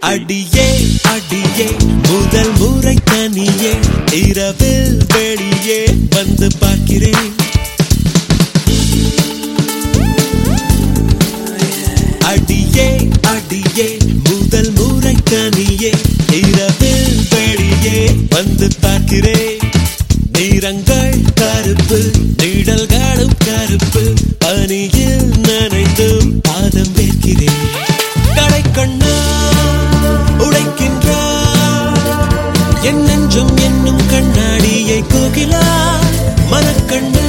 அடியே அடியே முதல் முறை தனியே இரவில் வெளியே வந்து பார்க்கிறேன். அடியே அடியே முதல் முறை தனியே நெஞ்சம் என்னும் கண்ணாடியை கோகிலா மனக்கண்ணா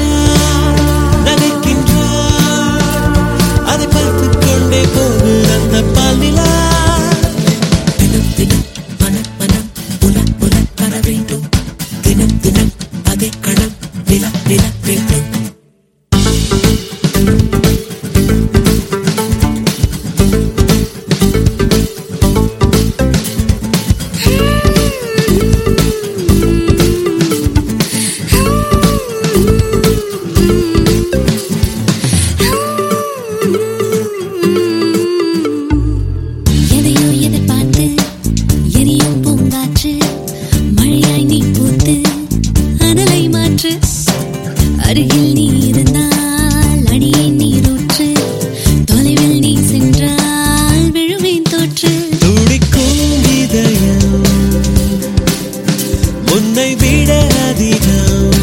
அருகில் நீ இருந்தால் அடியே நீரூற்று தொலைவில் நீ சென்றால் விழுவேன் தோற்று. துடிக்கும் இதயம் உன்னை விட அதிகம்.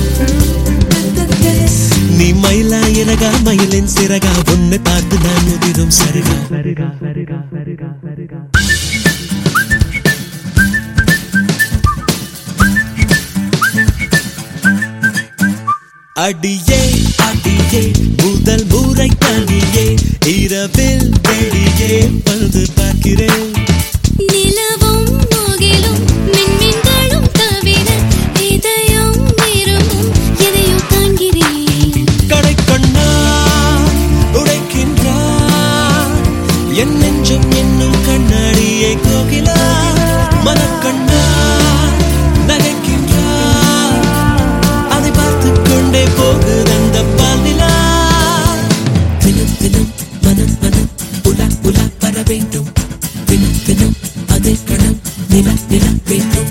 நீ மயிலா இறகா மயிலின் சிறகா உன்னை பார்த்து நான் முதிரும் சருகா. சருகா சருகா சருகா சருகா. அடியே அடியே முதல் முறை தனியே இரவில் வெளியே வந்து பார்க்கிறேன். நிலவும் முகிலும் மின்மின்களும் தவிர இதயம் விரும்பும் எதையோ காண்கிறேன் கடைக்கண்ணா உடைக்கின்றார். என் நெஞ்சம் கொண்டே போகுது அந்த பாலிலா தினம் தினம் மனம் மனம் உலா உலா வர வேண்டும். தினம் தினம் அதே கணம் நில நில வேண்டும்.